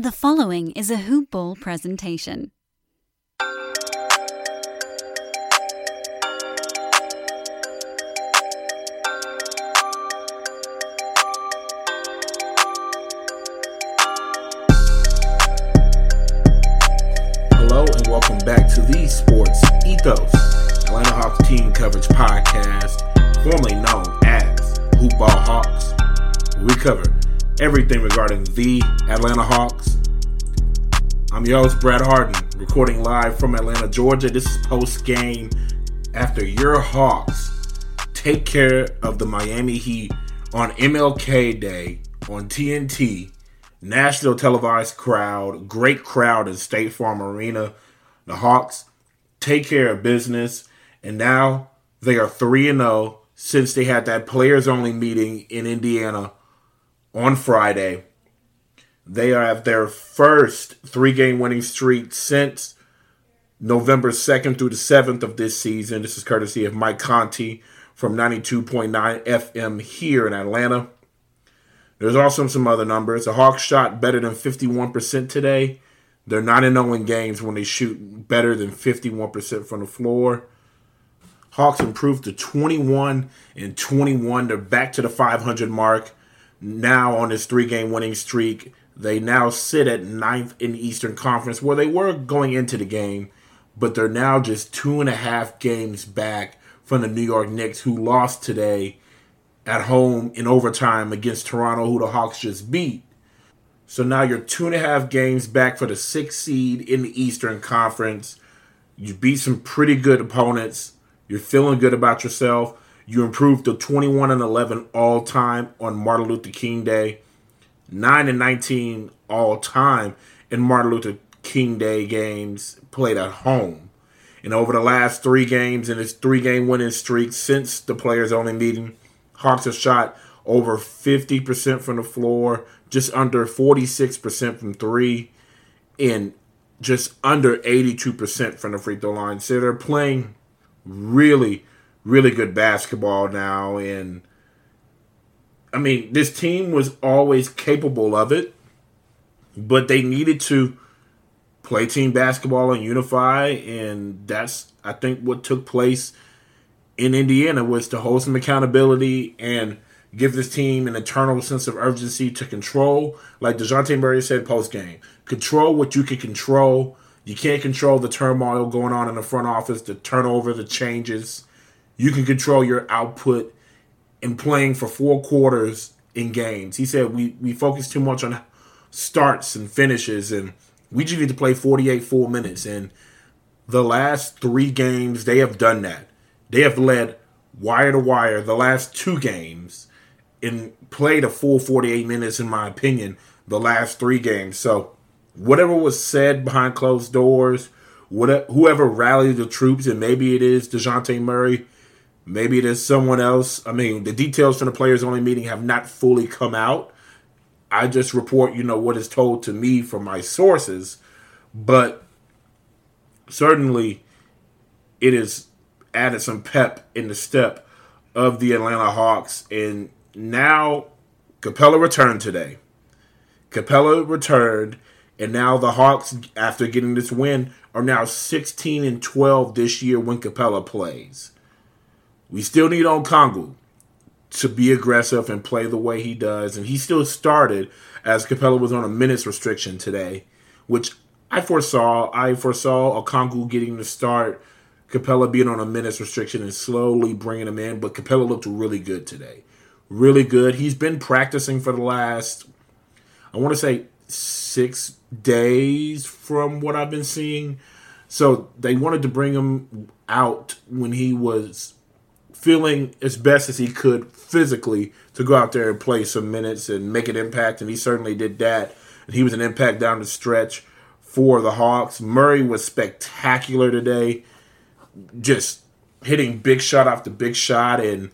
The following is a Hoop Ball presentation. Hello and welcome back to the Sports Ethos Atlanta Hawks Team Coverage Podcast, formerly known as Hoop Ball Hawks. We cover everything regarding the Atlanta Hawks. I'm your host, Brad Harden, recording live from Atlanta, Georgia. This is post game after your Hawks take care of the Miami Heat on MLK Day on TNT. National televised crowd, great crowd in State Farm Arena. The Hawks take care of business, and now they are 3 0 since they had that players only meeting in Indiana on Friday. They are at their first three game winning streak since November 2nd through the 7th of this season. This is courtesy of Mike Conti from 92.9 FM here in Atlanta. There's also some other numbers. The Hawks shot better than 51% today. They're 9 0 in games when they shoot better than 51% from the floor. Hawks improved to 21 and 21. They're back to the 500 mark now on this three game winning streak. They now sit at ninth in the Eastern Conference, where they were going into the game, but they're now just two and a half games back from the New York Knicks, who lost today at home in overtime against Toronto, who the Hawks just beat. So now you're two and a half games back for the sixth seed in the Eastern Conference. You beat some pretty good opponents. You're feeling good about yourself. You improved to 21 and 11 all time on Martin Luther King Day, 9 and 19 all time in Martin Luther King Day games played at home. And over the last three games in this three game winning streak since the players only meeting, Hawks have shot over 50% from the floor, just under 46% from three, and just under 82% from the free throw line. So they're playing really, really good basketball now. And I mean, this team was always capable of it, but they needed to play team basketball and unify. And that's, I think, what took place in Indiana was to hold some accountability and give this team an internal sense of urgency to control, like DeJounte Murray said post game, control what you can control. You can't control the turmoil going on in the front office, the turnover, the changes. You can control your output in playing for four quarters in games. He said we, we focus too much on starts and finishes, and we just need to play 48 full minutes. And the last three games, they have done that. They have led wire to wire the last two games and played a full 48 minutes, in my opinion, the last three games. So, whatever was said behind closed doors, whatever, whoever rallied the troops, and maybe it is DeJounte Murray, maybe there's someone else. I mean, the details from the players only meeting have not fully come out. I just report, you know, what is told to me from my sources, but certainly it has added some pep in the step of the Atlanta Hawks. And now Capela returned today. Capela returned, and now the Hawks, after getting this win, are now 16 and 12 this year when Capela plays. We still need Okongwu to be aggressive and play the way he does, and he still started as Capela was on a minutes restriction today, which I foresaw. I foresaw Okongwu getting the start, Capela being on a minutes restriction, and slowly bringing him in. But Capela looked really good today really good. He's been practicing for the last, I want to say, six days from what I've been seeing. So they wanted to bring him out when he was feeling as best as he could physically to go out there and play some minutes and make an impact. And he certainly did that. And he was an impact down the stretch for the Hawks. Murray was spectacular today, just hitting big shot after big shot and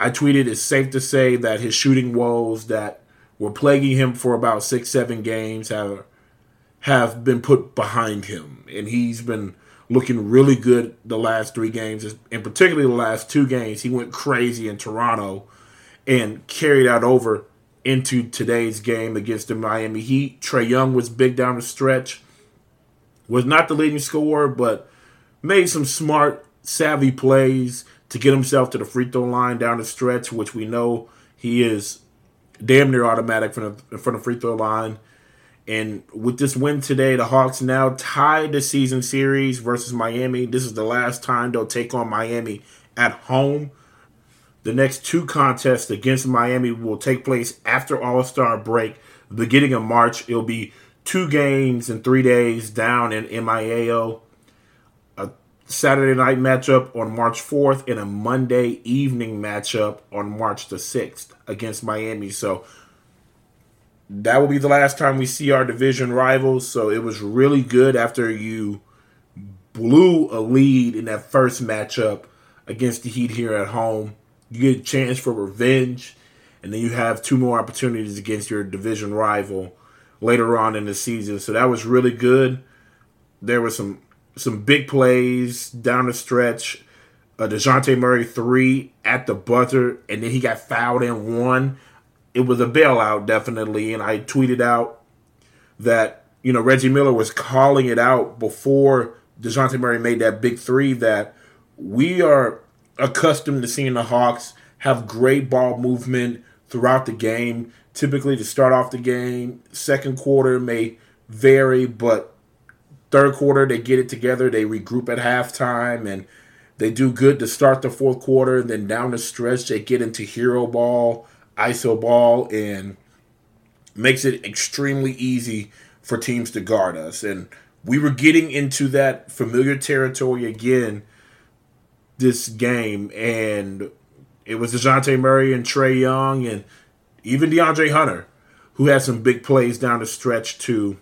I tweeted it's safe to say that his shooting woes that were plaguing him for about six, seven games have have been put behind him, and he's been looking really good the last three games, and particularly the last two games. He went crazy in Toronto and carried out over into today's game against the Miami Heat. Trae Young was big down the stretch. Was not the leading scorer, but made some smart, savvy plays to get himself to the free throw line down the stretch, which we know he is damn near automatic from the, from the free throw line. And with this win today, the Hawks now tied the season series versus Miami. This is the last time they'll take on Miami at home. The next two contests against Miami will take place after All Star break, beginning of March. It'll be two games in three days down in MIAO. A Saturday night matchup on March 4th and a Monday evening matchup on March the 6th against Miami. So that will be the last time we see our division rivals. So it was really good after you blew a lead in that first matchup against the Heat here at home. You get a chance for revenge, and then you have two more opportunities against your division rival later on in the season. So that was really good. There were some some big plays down the stretch. Uh, Dejounte Murray three at the buzzer, and then he got fouled in one it was a bailout, definitely. And I tweeted out that, you know, Reggie Miller was calling it out before DeJounte Murray made that big three that we are accustomed to seeing the Hawks have great ball movement throughout the game. Typically, to start off the game, second quarter may vary, but third quarter they get it together. They regroup at halftime and they do good to start the fourth quarter. And then down the stretch, they get into hero ball iso ball and makes it extremely easy for teams to guard us. And we were getting into that familiar territory again this game, and it was DeJounte Murray and Trae Young and even DeAndre Hunter, who had some big plays down the stretch to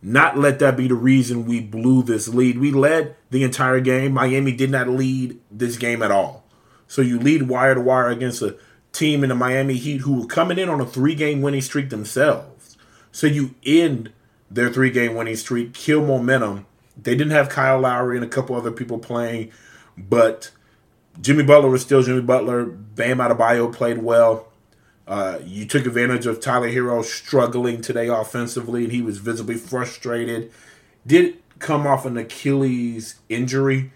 not let that be the reason we blew this lead. We led the entire game. Miami did not lead this game at all. So you lead wire to wire against a team in the Miami Heat who were coming in on a three game winning streak themselves. So you end their three game winning streak, kill momentum. They didn't have Kyle Lowry and a couple other people playing, but Jimmy Butler was still Jimmy Butler. Bam Adebayo played well. Uh, you took advantage of Tyler Herro struggling today offensively, and he was visibly frustrated. Did come off an Achilles injury,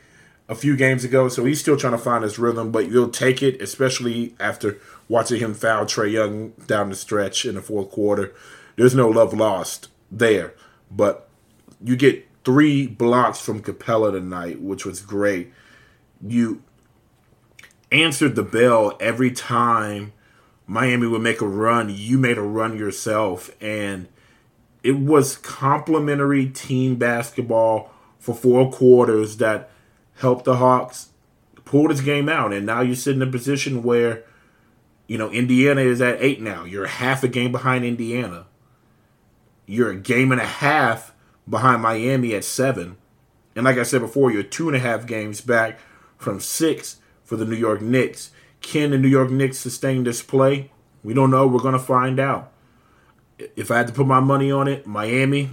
a few games ago, so he's still trying to find his rhythm. But you'll take it, especially after watching him foul Trae Young down the stretch in the fourth quarter. There's no love lost there, but you get three blocks from Capela tonight, which was great. You answered the bell every time Miami would make a run. You made a run yourself, and it was complimentary team basketball for four quarters that helped the Hawks pull this game out. And now you sit in a position where, you know, Indiana is at eight now. You're half a game behind Indiana. You're a game and a half behind Miami at seven. And like I said before, you're two and a half games back from six for the New York Knicks. Can the New York Knicks sustain this play? We don't know. We're going to find out. If I had to put my money on it, Miami,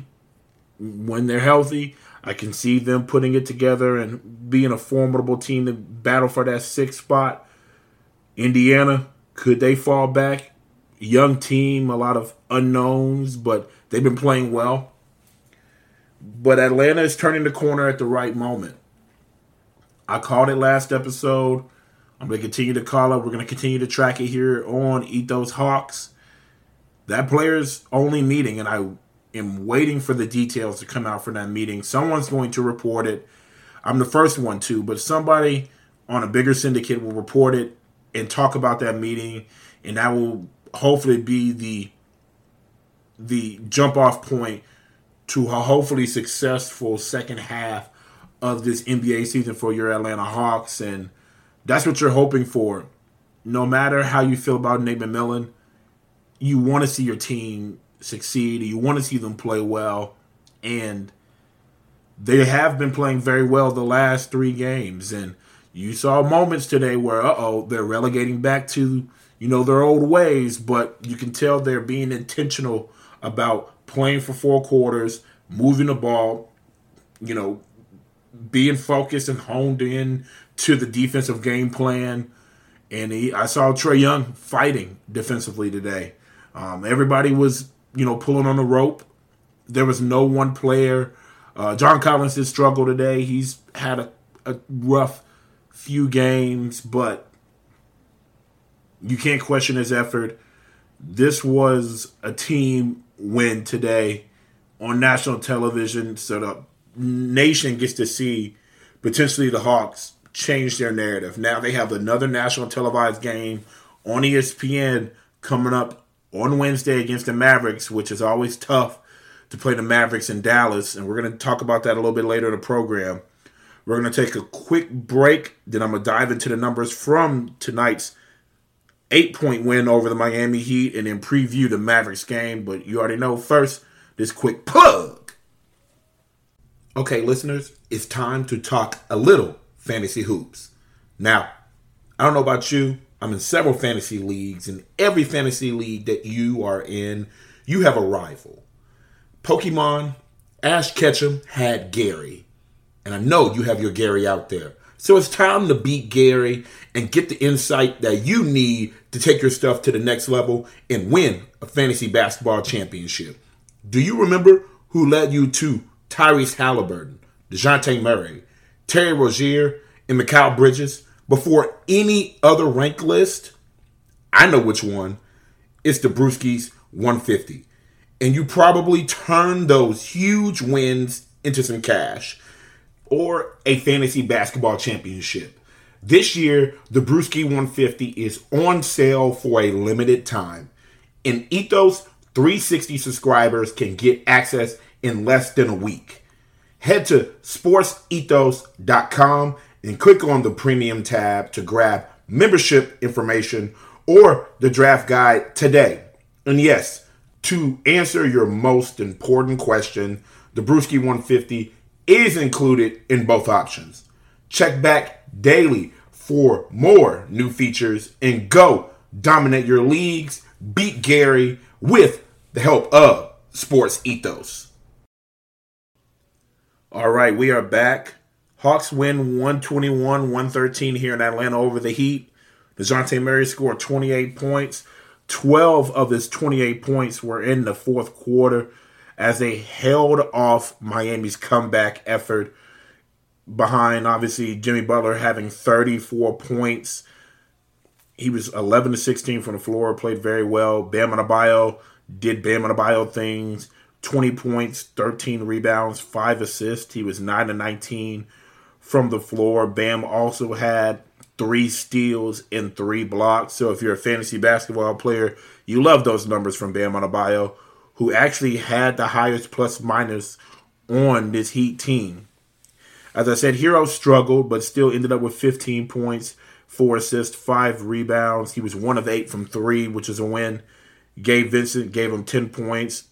when they're healthy, I can see them putting it together and being a formidable team to battle for that sixth spot. Indiana, could they fall back? Young team, a lot of unknowns, but they've been playing well. But Atlanta is turning the corner at the right moment. I called it last episode. I'm going to continue to call it. We're going to continue to track it here on Ethos Hawks. That players only meeting, and I am waiting for the details to come out for that meeting. Someone's going to report it. I'm the first one to, but somebody on a bigger syndicate will report it and talk about that meeting, and that will hopefully be the the jump off point to a hopefully successful second half of this NBA season for your Atlanta Hawks, and that's what you're hoping for. No matter how you feel about Nate McMillan, you want to see your team succeed. You want to see them play well, and they have been playing very well the last three games. And you saw moments today where, uh oh, they're relegating back to you know their old ways, but you can tell they're being intentional about playing for four quarters, moving the ball, you know, being focused and honed in to the defensive game plan. And he, I saw Trae Young fighting defensively today. Um, everybody was, you know, pulling on the rope. There was no one player. Uh, John Collins did struggle today. He's had a, a rough few games, but you can't question his effort. This was a team win today on national television, so the nation gets to see potentially the Hawks change their narrative. Now they have another national televised game on ESPN coming up on Wednesday against the Mavericks, which is always tough to play the Mavericks in Dallas. And we're going to talk about that a little bit later in the program. We're going to take a quick break. Then I'm going to dive into the numbers from tonight's eight point win over the Miami Heat and then preview the Mavericks game. But you already know first, this quick plug. Okay, listeners, it's time to talk a little fantasy hoops. Now, I don't know about you, I'm in several fantasy leagues. and every fantasy league that you are in, you have a rival. Pokemon, Ash Ketchum had Gary. And I know you have your Gary out there. So it's time to beat Gary and get the insight that you need to take your stuff to the next level and win a fantasy basketball championship. Do you remember who led you to Tyrese Halliburton, DeJounte Murray, Terry Rozier, and Mikal Bridges before any other rank list? I know which one. It's the Brewskis 150. And you probably turn those huge wins into some cash or a fantasy basketball championship. This year, the Brewski 150 is on sale for a limited time. And Ethos 360 subscribers can get access in less than a week. Head to sportsethos.com and click on the premium tab to grab membership information or the draft guide today. And yes, to answer your most important question, the Brewski 150 is included in both options. Check back daily for more new features and go dominate your leagues, beat Gary with the help of Sports Ethos. All right, we are back. Hawks win 121 113 here in Atlanta over the Heat. DeJounte Murray scored 28 points. 12 of his 28 points were in the fourth quarter as they held off Miami's comeback effort behind obviously Jimmy Butler having 34 points. He was 11 to 16 from the floor, played very well. Bam Adebayo did Bam Adebayo things. 20 points, 13 rebounds, 5 assists. He was 9 to 19 from the floor. Bam also had 3 steals and 3 blocks. So if you're a fantasy basketball player, you love those numbers from Bam Adebayo who actually had the highest plus minus on this Heat team. As I said, Herro struggled, but still ended up with 15 points, four assists, five rebounds. He was one of eight from three, which is a win. Gabe Vincent gave him 10 points.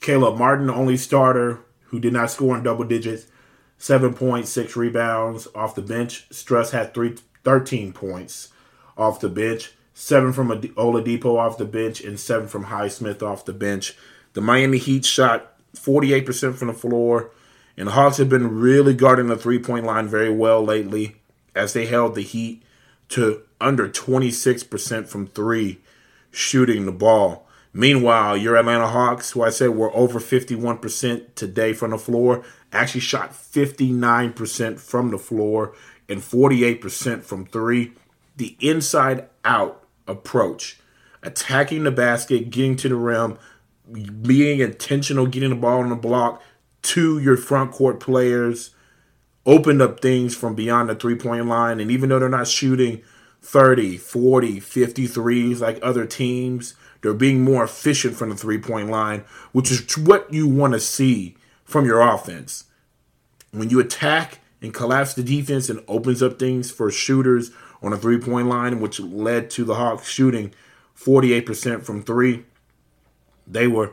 Caleb Martin, the only starter who did not score in double digits, seven points, six rebounds off the bench. Strus had three, 13 points off the bench seven from Oladipo off the bench, and seven from Highsmith off the bench. The Miami Heat shot 48% from the floor, and the Hawks have been really guarding the three point line very well lately as they held the Heat to under 26% from three shooting the ball. Meanwhile, your Atlanta Hawks, who I said were over 51% today from the floor, actually shot 59% from the floor and 48% from three. The inside out approach. Attacking the basket, getting to the rim, being intentional, getting the ball on the block to your front court players, opened up things from beyond the three point line. And even though they're not shooting 30, 40, 53s like other teams, they're being more efficient from the three point line, which is what you want to see from your offense. When you attack and collapse the defense and opens up things for shooters on a three point line, which led to the Hawks shooting 48% from three. They were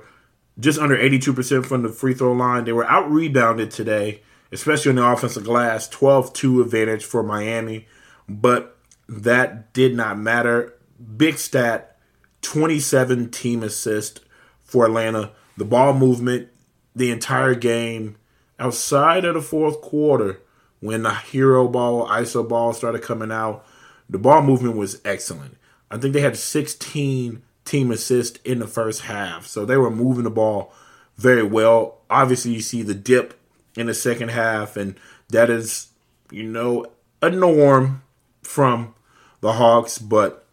just under 82% from the free throw line. They were out rebounded today, especially on the offensive glass, 12 2 advantage for Miami, but that did not matter. Big stat 27 team assist for Atlanta. The ball movement the entire game outside of the fourth quarter when the hero ball, ISO ball started coming out the ball movement was excellent. I think they had 16 team assists in the first half. So they were moving the ball very well. Obviously, you see the dip in the second half, and that is, you know, a norm from the Hawks, but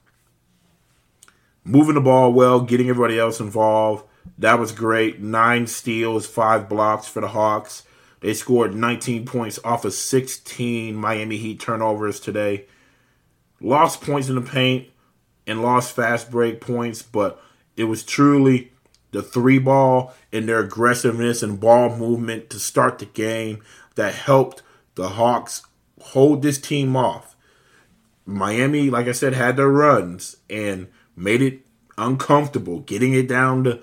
moving the ball well, getting everybody else involved. That was great. Nine steals, five blocks for the Hawks. They scored 19 points off of 16 Miami Heat turnovers today. Lost points in the paint and lost fast break points, but it was truly the three ball and their aggressiveness and ball movement to start the game that helped the Hawks hold this team off. Miami, like I said, had their runs and made it uncomfortable, getting it down to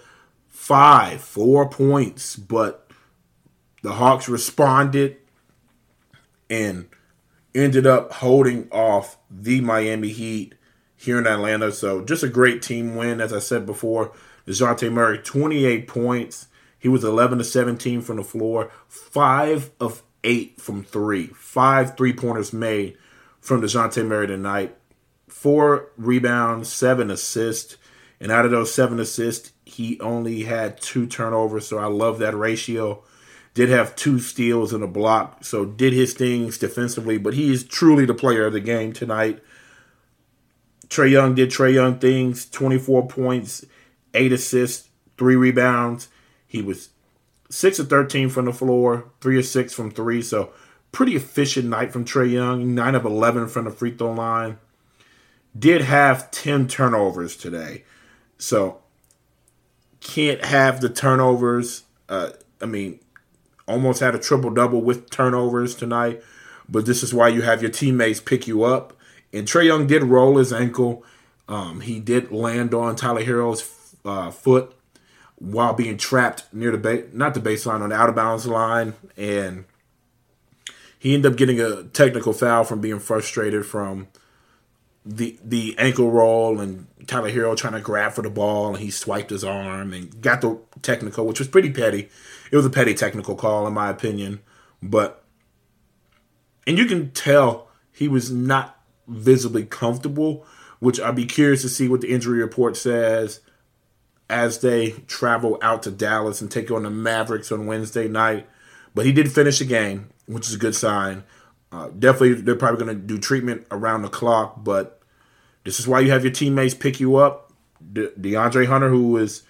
five, four points, but the Hawks responded and ended up holding off the Miami Heat here in Atlanta. So just a great team win, as I said before. DeJounte Murray, 28 points. He was 11 to 17 from the floor, five of eight from three, five three pointers made from DeJounte Murray tonight, four rebounds, seven assists. And out of those seven assists, he only had two turnovers. So I love that ratio. Did have two steals and a block. So did his things defensively, but he is truly the player of the game tonight. Trae Young did Trae Young things 24 points, eight assists, three rebounds. He was 6 of 13 from the floor, 3 of 6 from 3. So pretty efficient night from Trae Young, 9 of 11 from the free throw line. Did have 10 turnovers today. So can't have the turnovers. Uh, I mean, almost had a triple double with turnovers tonight. But this is why you have your teammates pick you up. And Trae Young did roll his ankle. Um, he did land on Tyler Herro's uh, foot while being trapped near the base, not the baseline, on the out of bounds line. And he ended up getting a technical foul from being frustrated from the the ankle roll and Tyler Herro trying to grab for the ball and he swiped his arm and got the technical, which was pretty petty. It was a petty technical call in my opinion, but and you can tell he was not visibly comfortable, which I'd be curious to see what the injury report says as they travel out to Dallas and take on the Mavericks on Wednesday night. But he did finish the game, which is a good sign. Uh, definitely, they're probably going to do treatment around the clock, but this is why you have your teammates pick you up. De- DeAndre Hunter, who is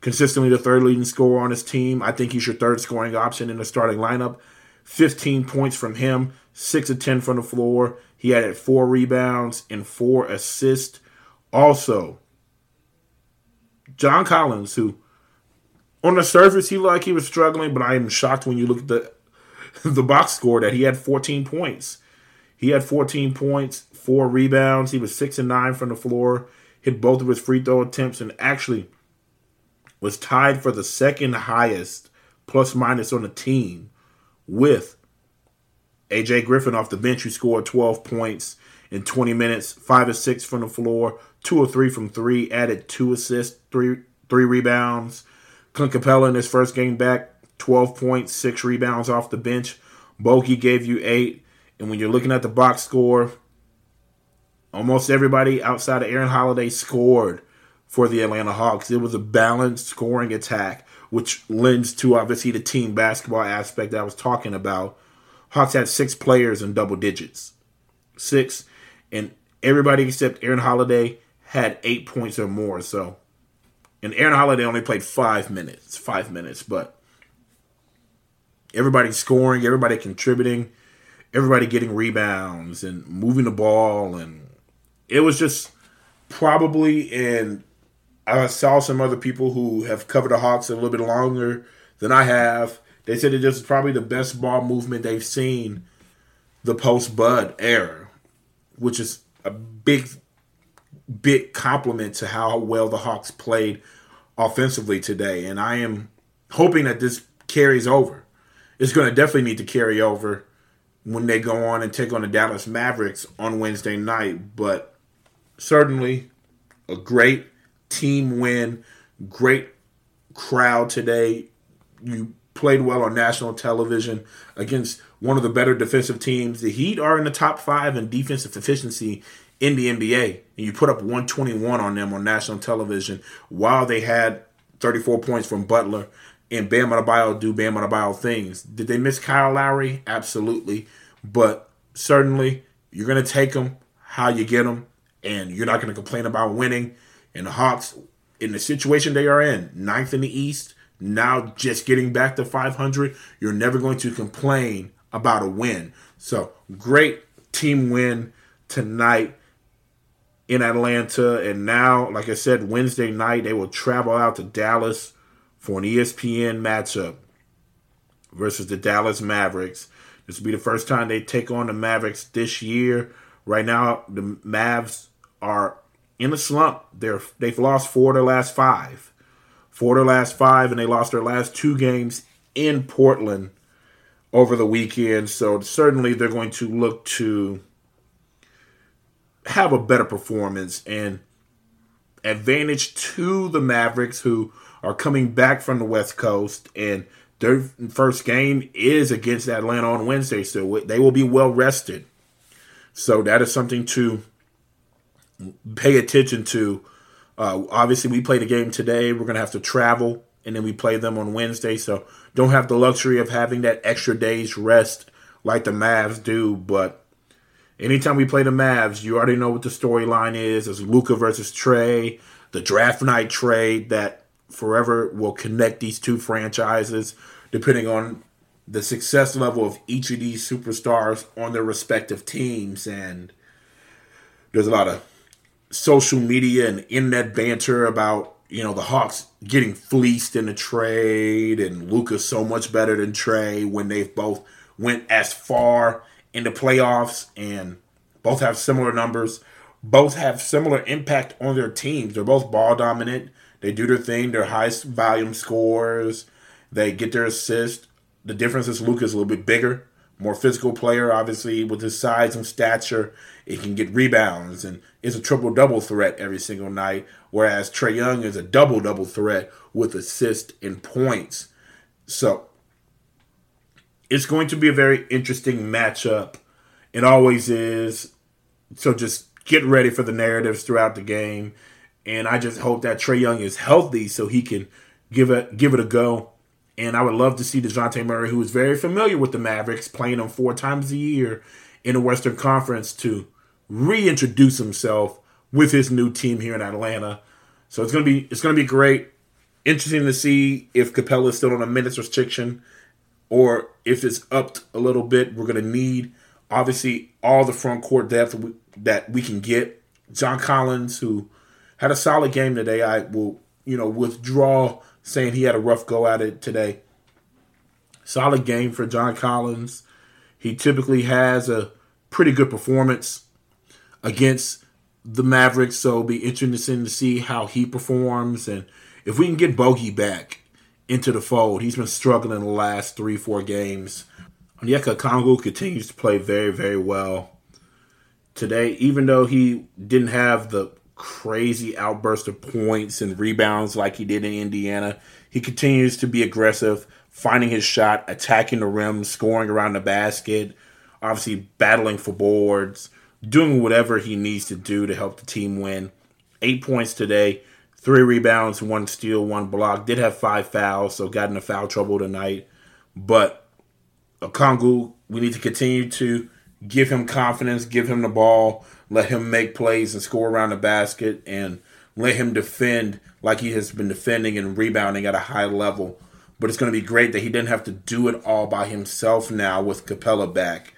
consistently the third leading scorer on his team, I think he's your third scoring option in the starting lineup. 15 points from him, 6 of 10 from the floor. He had four rebounds and four assists. Also, John Collins, who on the surface he like he was struggling, but I am shocked when you look at the the box score that he had 14 points. He had 14 points, four rebounds. He was six and nine from the floor. Hit both of his free throw attempts, and actually was tied for the second highest plus minus on the team with AJ Griffin off the bench, who scored 12 points in 20 minutes, five or six from the floor, two or three from three, added two assists, three three rebounds. Clint Capela in his first game back, 12 points, six rebounds off the bench. Bogi gave you eight. And when you're looking at the box score, almost everybody outside of Aaron Holiday scored for the Atlanta Hawks. It was a balanced scoring attack, which lends to obviously the team basketball aspect that I was talking about. Hawks had six players in double digits. Six. And everybody except Aaron Holiday had eight points or more. So and Aaron Holiday only played five minutes, five minutes, but everybody scoring, everybody contributing, everybody getting rebounds and moving the ball, and it was just probably. And I saw some other people who have covered the Hawks a little bit longer than I have. They said it is probably the best ball movement they've seen the post Bud era, which is a big, big compliment to how well the Hawks played offensively today. And I am hoping that this carries over. It's going to definitely need to carry over when they go on and take on the Dallas Mavericks on Wednesday night. But certainly a great team win, great crowd today. You played well on national television against one of the better defensive teams. The Heat are in the top five in defensive efficiency in the NBA, and you put up 121 on them on national television while they had 34 points from Butler and Bam Adebayo do Bam Adebayo things. Did they miss Kyle Lowry? Absolutely. But certainly, you're going to take them how you get them, and you're not going to complain about winning. And the Hawks, in the situation they are in, ninth in the East, now just getting back to 500, you're never going to complain about a win. So, great team win tonight in Atlanta. And now, like I said, Wednesday night, they will travel out to Dallas for an ESPN matchup versus the Dallas Mavericks. This will be the first time they take on the Mavericks this year. Right now, the Mavs are in a slump. They're they've lost four of their last five, four of their last five, and they lost their last two games in Portland over the weekend. So certainly they're going to look to have a better performance and advantage to the Mavericks, who are coming back from the West Coast, and their first game is against Atlanta on Wednesday, so they will be well rested. So that is something to pay attention to. Uh, obviously, we play the game today. We're going to have to travel, and then we play them on Wednesday. So don't have the luxury of having that extra day's rest like the Mavs do. But anytime we play the Mavs, you already know what the storyline is. It's Luka versus Trae, the draft night trade that forever will connect these two franchises, depending on the success level of each of these superstars on their respective teams. And there's a lot of social media and internet banter about, you know, the Hawks getting fleeced in the trade and Luka's so much better than Trae when they've both went as far in the playoffs and both have similar numbers. Both have similar impact on their teams. They're both ball dominant. They do their thing. They're high volume scores. They get their assist. The difference is Luka's a little bit bigger, more physical player. Obviously, with his size and stature, He can get rebounds and is a triple double threat every single night. Whereas Trae Young is a double double threat with assist and points. So it's going to be a very interesting matchup. It always is. So just get ready for the narratives throughout the game and I just hope that Trae Young is healthy so he can give it give it a go. And I would love to see Dejounte Murray, who is very familiar with the Mavericks, playing them four times a year in the Western Conference, to reintroduce himself with his new team here in Atlanta. So it's gonna be it's gonna be great. Interesting to see if Capela is still on a minutes restriction or if it's upped a little bit. We're gonna need obviously all the front court depth that we can get. John Collins, who had a solid game today. I will, you know, withdraw saying he had a rough go at it today. Solid game for John Collins. He typically has a pretty good performance against the Mavericks, so it'll be interesting to see how he performs and if we can get Bogi back into the fold. He's been struggling the last three, four games. Onyeka Okongwu continues to play very, very well today, even though he didn't have the crazy outburst of points and rebounds like he did in Indiana. He continues to be aggressive, finding his shot, attacking the rim, scoring around the basket, obviously battling for boards, doing whatever he needs to do to help the team win. Eight points today, three rebounds, one steal, one block. Did have five fouls, so got into foul trouble tonight. But Okongwu, we need to continue to give him confidence, give him the ball, let him make plays and score around the basket, and let him defend like he has been defending and rebounding at a high level. But it's going to be great that he didn't have to do it all by himself now with Capela back.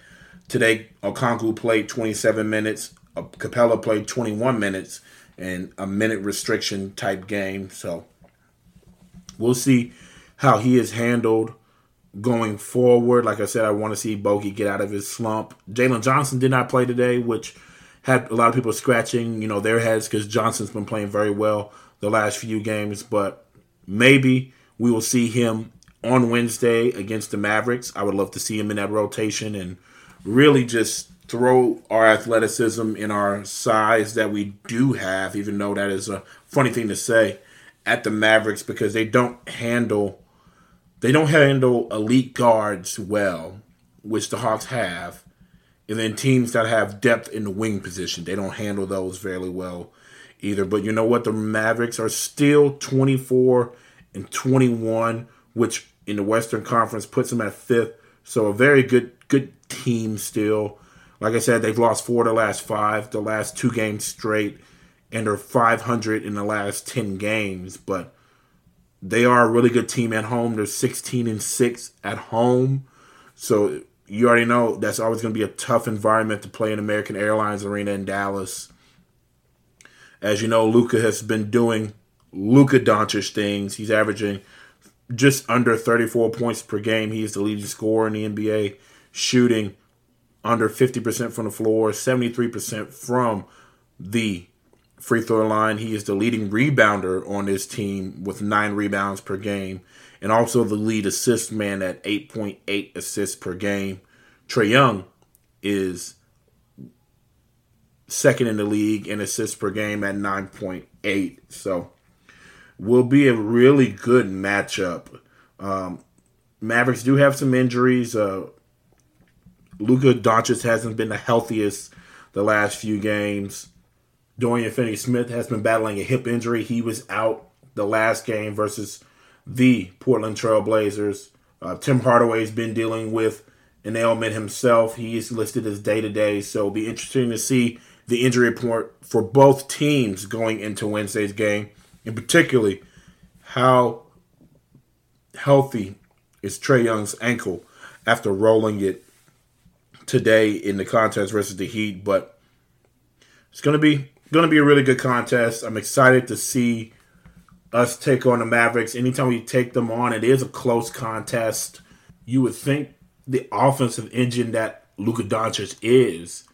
Today, Okongwu played 27 minutes. Uh, Capela played 21 minutes and a minute restriction type game. So we'll see how he is handled going forward. Like I said, I want to see Bogi get out of his slump. Jalen Johnson did not play today, which had a lot of people scratching, you know, their heads because Johnson's been playing very well the last few games. But maybe we will see him on Wednesday against the Mavericks. I would love to see him in that rotation and really just throw our athleticism and our size that we do have, even though that is a funny thing to say, at the Mavericks because they don't handle they don't handle elite guards well, which the Hawks have, And then teams that have depth in the wing position, they don't handle those fairly well either. But you know what? The Mavericks are still 24 and 21, which in the Western Conference puts them at fifth. So a very good good team still. Like I said, they've lost four of the last five, the last two games straight, and they're 500 in the last 10 games. But they are a really good team at home. They're 16 and 6 at home. So you already know that's always going to be a tough environment to play in American Airlines Arena in Dallas. As you know, Luka has been doing Luka Doncic things. He's averaging just under 34 points per game. He is the leading scorer in the NBA, shooting under 50% from the floor, 73% from the free throw line. He is the leading rebounder on this team with nine rebounds per game, and also the lead assist man at 8.8 assists per game. Trae Young is second in the league in assists per game at 9.8. So, will be a really good matchup. Um, Mavericks do have some injuries. Uh, Luka Doncic hasn't been the healthiest the last few games. Dorian Finney Smith has been battling a hip injury. He was out the last game versus the Portland Trail Blazers. Uh, Tim Hardaway's been dealing with an ailment himself. He is listed as day to day, so it'll be interesting to see the injury report for both teams going into Wednesday's game, and particularly how healthy is Trae Young's ankle after rolling it today in the contest versus the Heat. But it's going to be going to be a really good contest. I'm excited to see us take on the Mavericks. Anytime we take them on, it is a close contest. You would think the offensive engine that Luka Doncic is,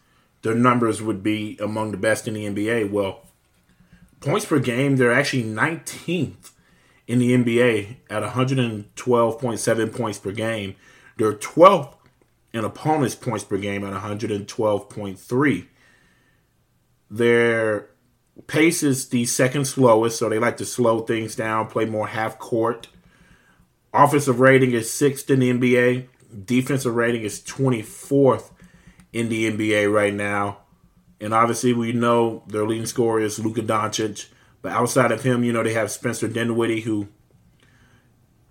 their numbers would be among the best in the NBA. Well, points per game, they're actually 19th in the NBA at 112.7 points per game. They're 12th in opponents' points per game at 112.3. Their pace is the second slowest, so they like to slow things down, play more half court. Offensive rating is sixth in the NBA. Defensive rating is 24th in the NBA right now. And obviously, we know their leading scorer is Luka Doncic. But outside of him, you know, they have Spencer Dinwiddie, who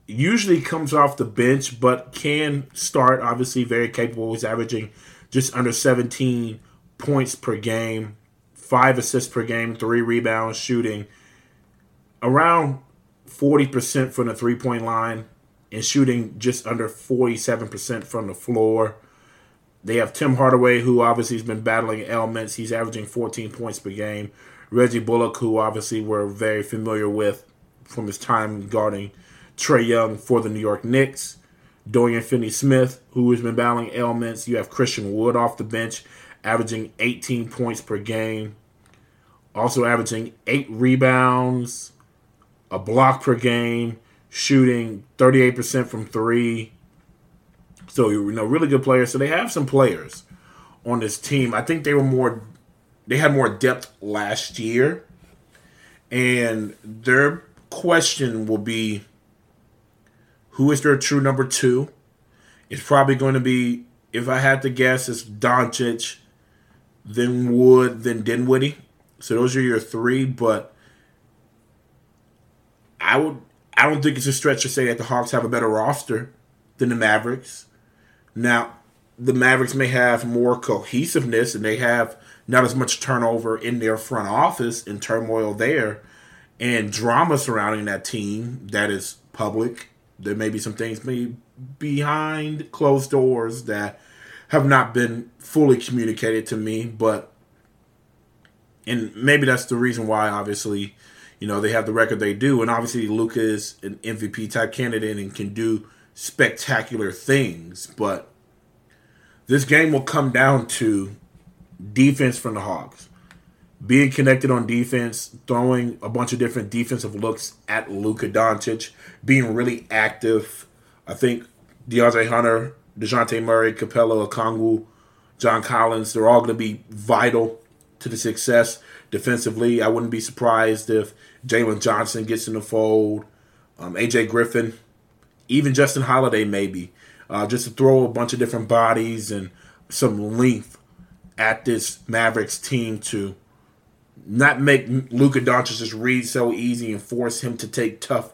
usually comes off the bench, but can start. Obviously, very capable. He's averaging just under 17 points per game five assists per game, three rebounds, shooting around 40% from the three point line and shooting just under 47% from the floor. They have Tim Hardaway, who obviously has been battling ailments. He's averaging 14 points per game. Reggie Bullock, who obviously we're very familiar with from his time guarding Trae Young for the New York Knicks. Dorian Finney Smith, who has been battling ailments. You have Christian Wood off the bench, averaging 18 points per game also averaging eight rebounds, a block per game, shooting 38% from three. So, you know, really good players. So they have some players on this team. I think they were more, they had more depth last year. And their question will be who is their true number two? It's probably going to be, if I had to guess, it's Doncic, then Wood, then Dinwiddie. So those are your three, but I would I don't think it's a stretch to say that the Hawks have a better roster than the Mavericks. Now, the Mavericks may have more cohesiveness and they have not as much turnover in their front office and turmoil there and drama surrounding that team that is public. There may be some things maybe behind closed doors that have not been fully communicated to me, but and maybe that's the reason why, obviously, you know, they have the record they do. And obviously, Luka is an MVP type candidate and can do spectacular things. But this game will come down to defense from the Hawks. Being connected on defense, throwing a bunch of different defensive looks at Luka Doncic, being really active. I think DeAndre Hunter, DeJounte Murray, Capela Okongwu, John Collins, they're all going to be vital to the success defensively. I wouldn't be surprised if Jalen Johnson gets in the fold, um, AJ Griffin, even Justin Holiday maybe, uh, just to throw a bunch of different bodies and some length at this Mavericks team to not make Luka Doncic's read so easy and force him to take tough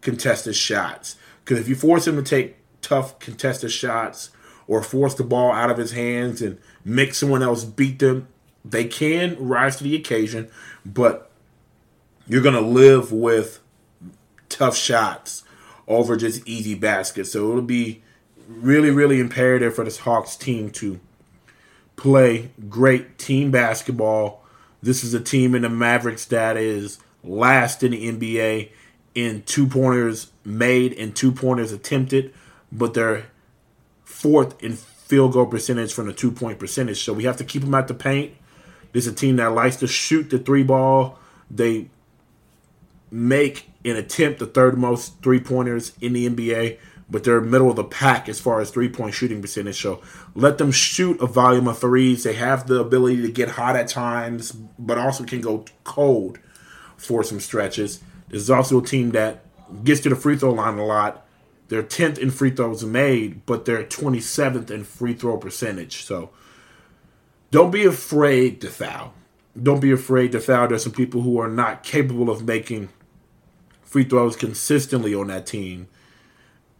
contested shots. Because if you force him to take tough contested shots or force the ball out of his hands and make someone else beat them, they can rise to the occasion, but you're going to live with tough shots over just easy baskets. So it'll be really, really imperative for this Hawks team to play great team basketball. This is a team in the Mavericks that is last in the NBA in two pointers made and two pointers attempted, but they're fourth in field goal percentage from the two point percentage. So we have to keep them at the paint. This is a team that likes to shoot the three ball. They make and attempt the third most three pointers in the NBA, but they're middle of the pack as far as three point shooting percentage. So let them shoot a volume of threes. They have the ability to get hot at times, but also can go cold for some stretches. This is also a team that gets to the free throw line a lot. They're 10th in free throws made, but they're 27th in free throw percentage. So don't be afraid to foul. Don't be afraid to foul. There's some people who are not capable of making free throws consistently on that team.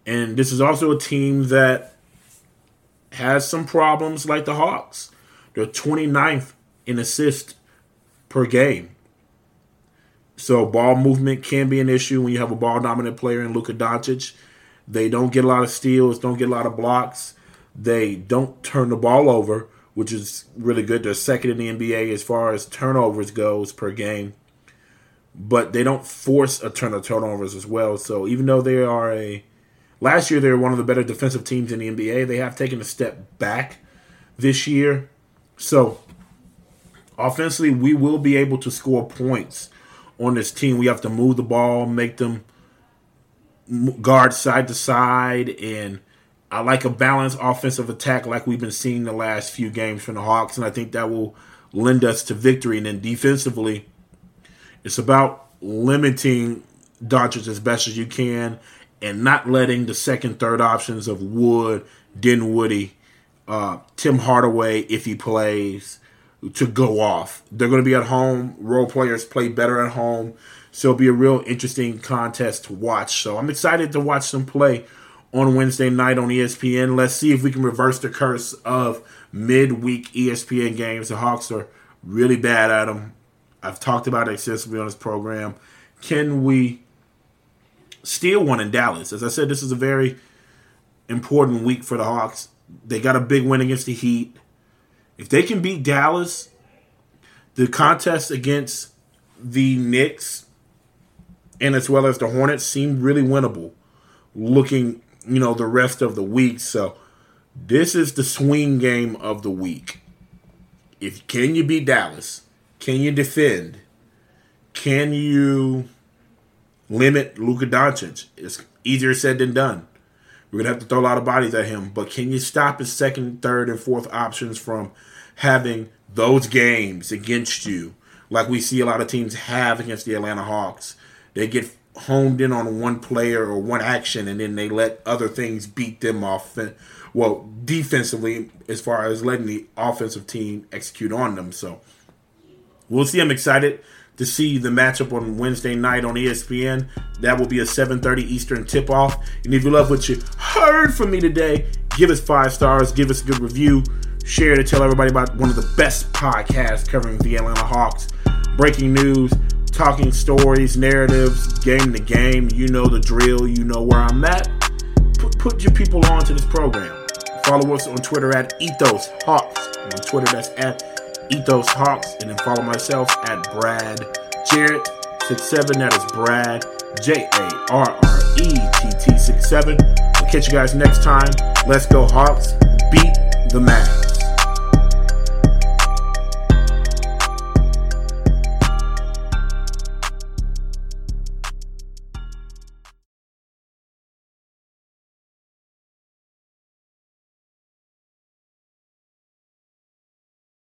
And this is also a team that has some problems like the Hawks. They're 29th in assist per game. So ball movement can be an issue when you have a ball dominant player in Luka Doncic. They don't get a lot of steals, don't get a lot of blocks. They don't turn the ball over, which is really good. They're second in the NBA as far as turnovers goes per game. But they don't force a ton of turnovers as well. So even though they are a last year they were one of the better defensive teams in the NBA, they have taken a step back this year. So offensively, we will be able to score points on this team. We have to move the ball, make them guard side to side, and I like a balanced offensive attack like we've been seeing the last few games from the Hawks, and I think that will lend us to victory. And then defensively, it's about limiting Doncic as best as you can and not letting the second, third options of Wood, Dinwiddie, uh, Tim Hardaway, if he plays, to go off. They're going to be at home. Role players play better at home. So it'll be a real interesting contest to watch. So I'm excited to watch them play on Wednesday night on ESPN. Let's see if we can reverse the curse of midweek ESPN games. The Hawks are really bad at them. I've talked about it extensively on this program. Can we steal one in Dallas? As I said, this is a very important week for the Hawks. They got a big win against the Heat. If they can beat Dallas, the contest against the Knicks and as well as the Hornets seem really winnable looking, you know, the rest of the week. So this is the swing game of the week. If can you beat Dallas? Can you defend? Can you limit Luka Doncic? It's easier said than done. We're gonna have to throw a lot of bodies at him, but can you stop his second, third, and fourth options from having those games against you, like we see a lot of teams have against the Atlanta Hawks. They get honed in on one player or one action, and then they let other things beat them off. Well, defensively, as far as letting the offensive team execute on them. So we'll see. I'm excited to see the matchup on Wednesday night on ESPN. That will be a 7:30 Eastern tip-off. And if you love what you heard from me today, give us five stars, give us a good review share to tell everybody about one of the best podcasts covering the Atlanta Hawks. Breaking news, talking stories, narratives, game to game. You know the drill. You know where I'm at. Put, put your people on to this program. Follow us on Twitter at Ethos Hawks. On Twitter, that's at Ethos Hawks. And then follow myself at Brad Jarrett 67. That is Brad J A R R E T T 67. We'll catch you guys next time. Let's go, Hawks. Beat the Mavs.